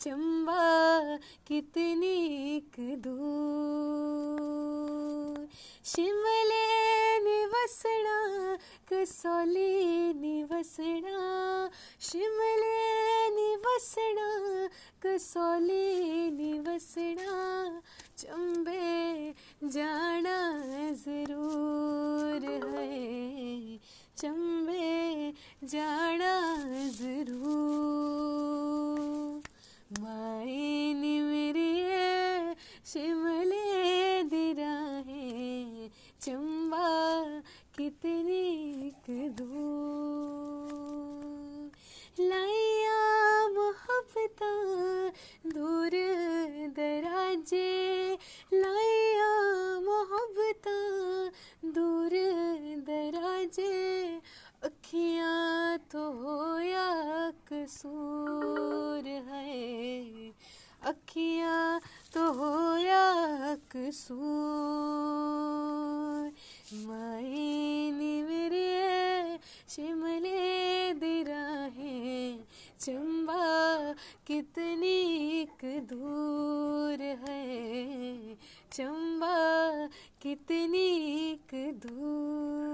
चंबा कितनी दूर। शिमले निवसना, कसौली निवसना। शिमले निवसना, कसौली निवसना। चंबे जाना ज़रूर है। चंबे जाना शिमले दिरा है, चंबा कितनी दूर। लाइया मोहब्बता दूर दराजे, लाइया मोहब्बता दूर दराजे, अखियाँ तो होया कसूर। कसूर माई मेरे शिमले दिरा है। चंबा कितनी एक दूर है। चंबा कितनी एक दूर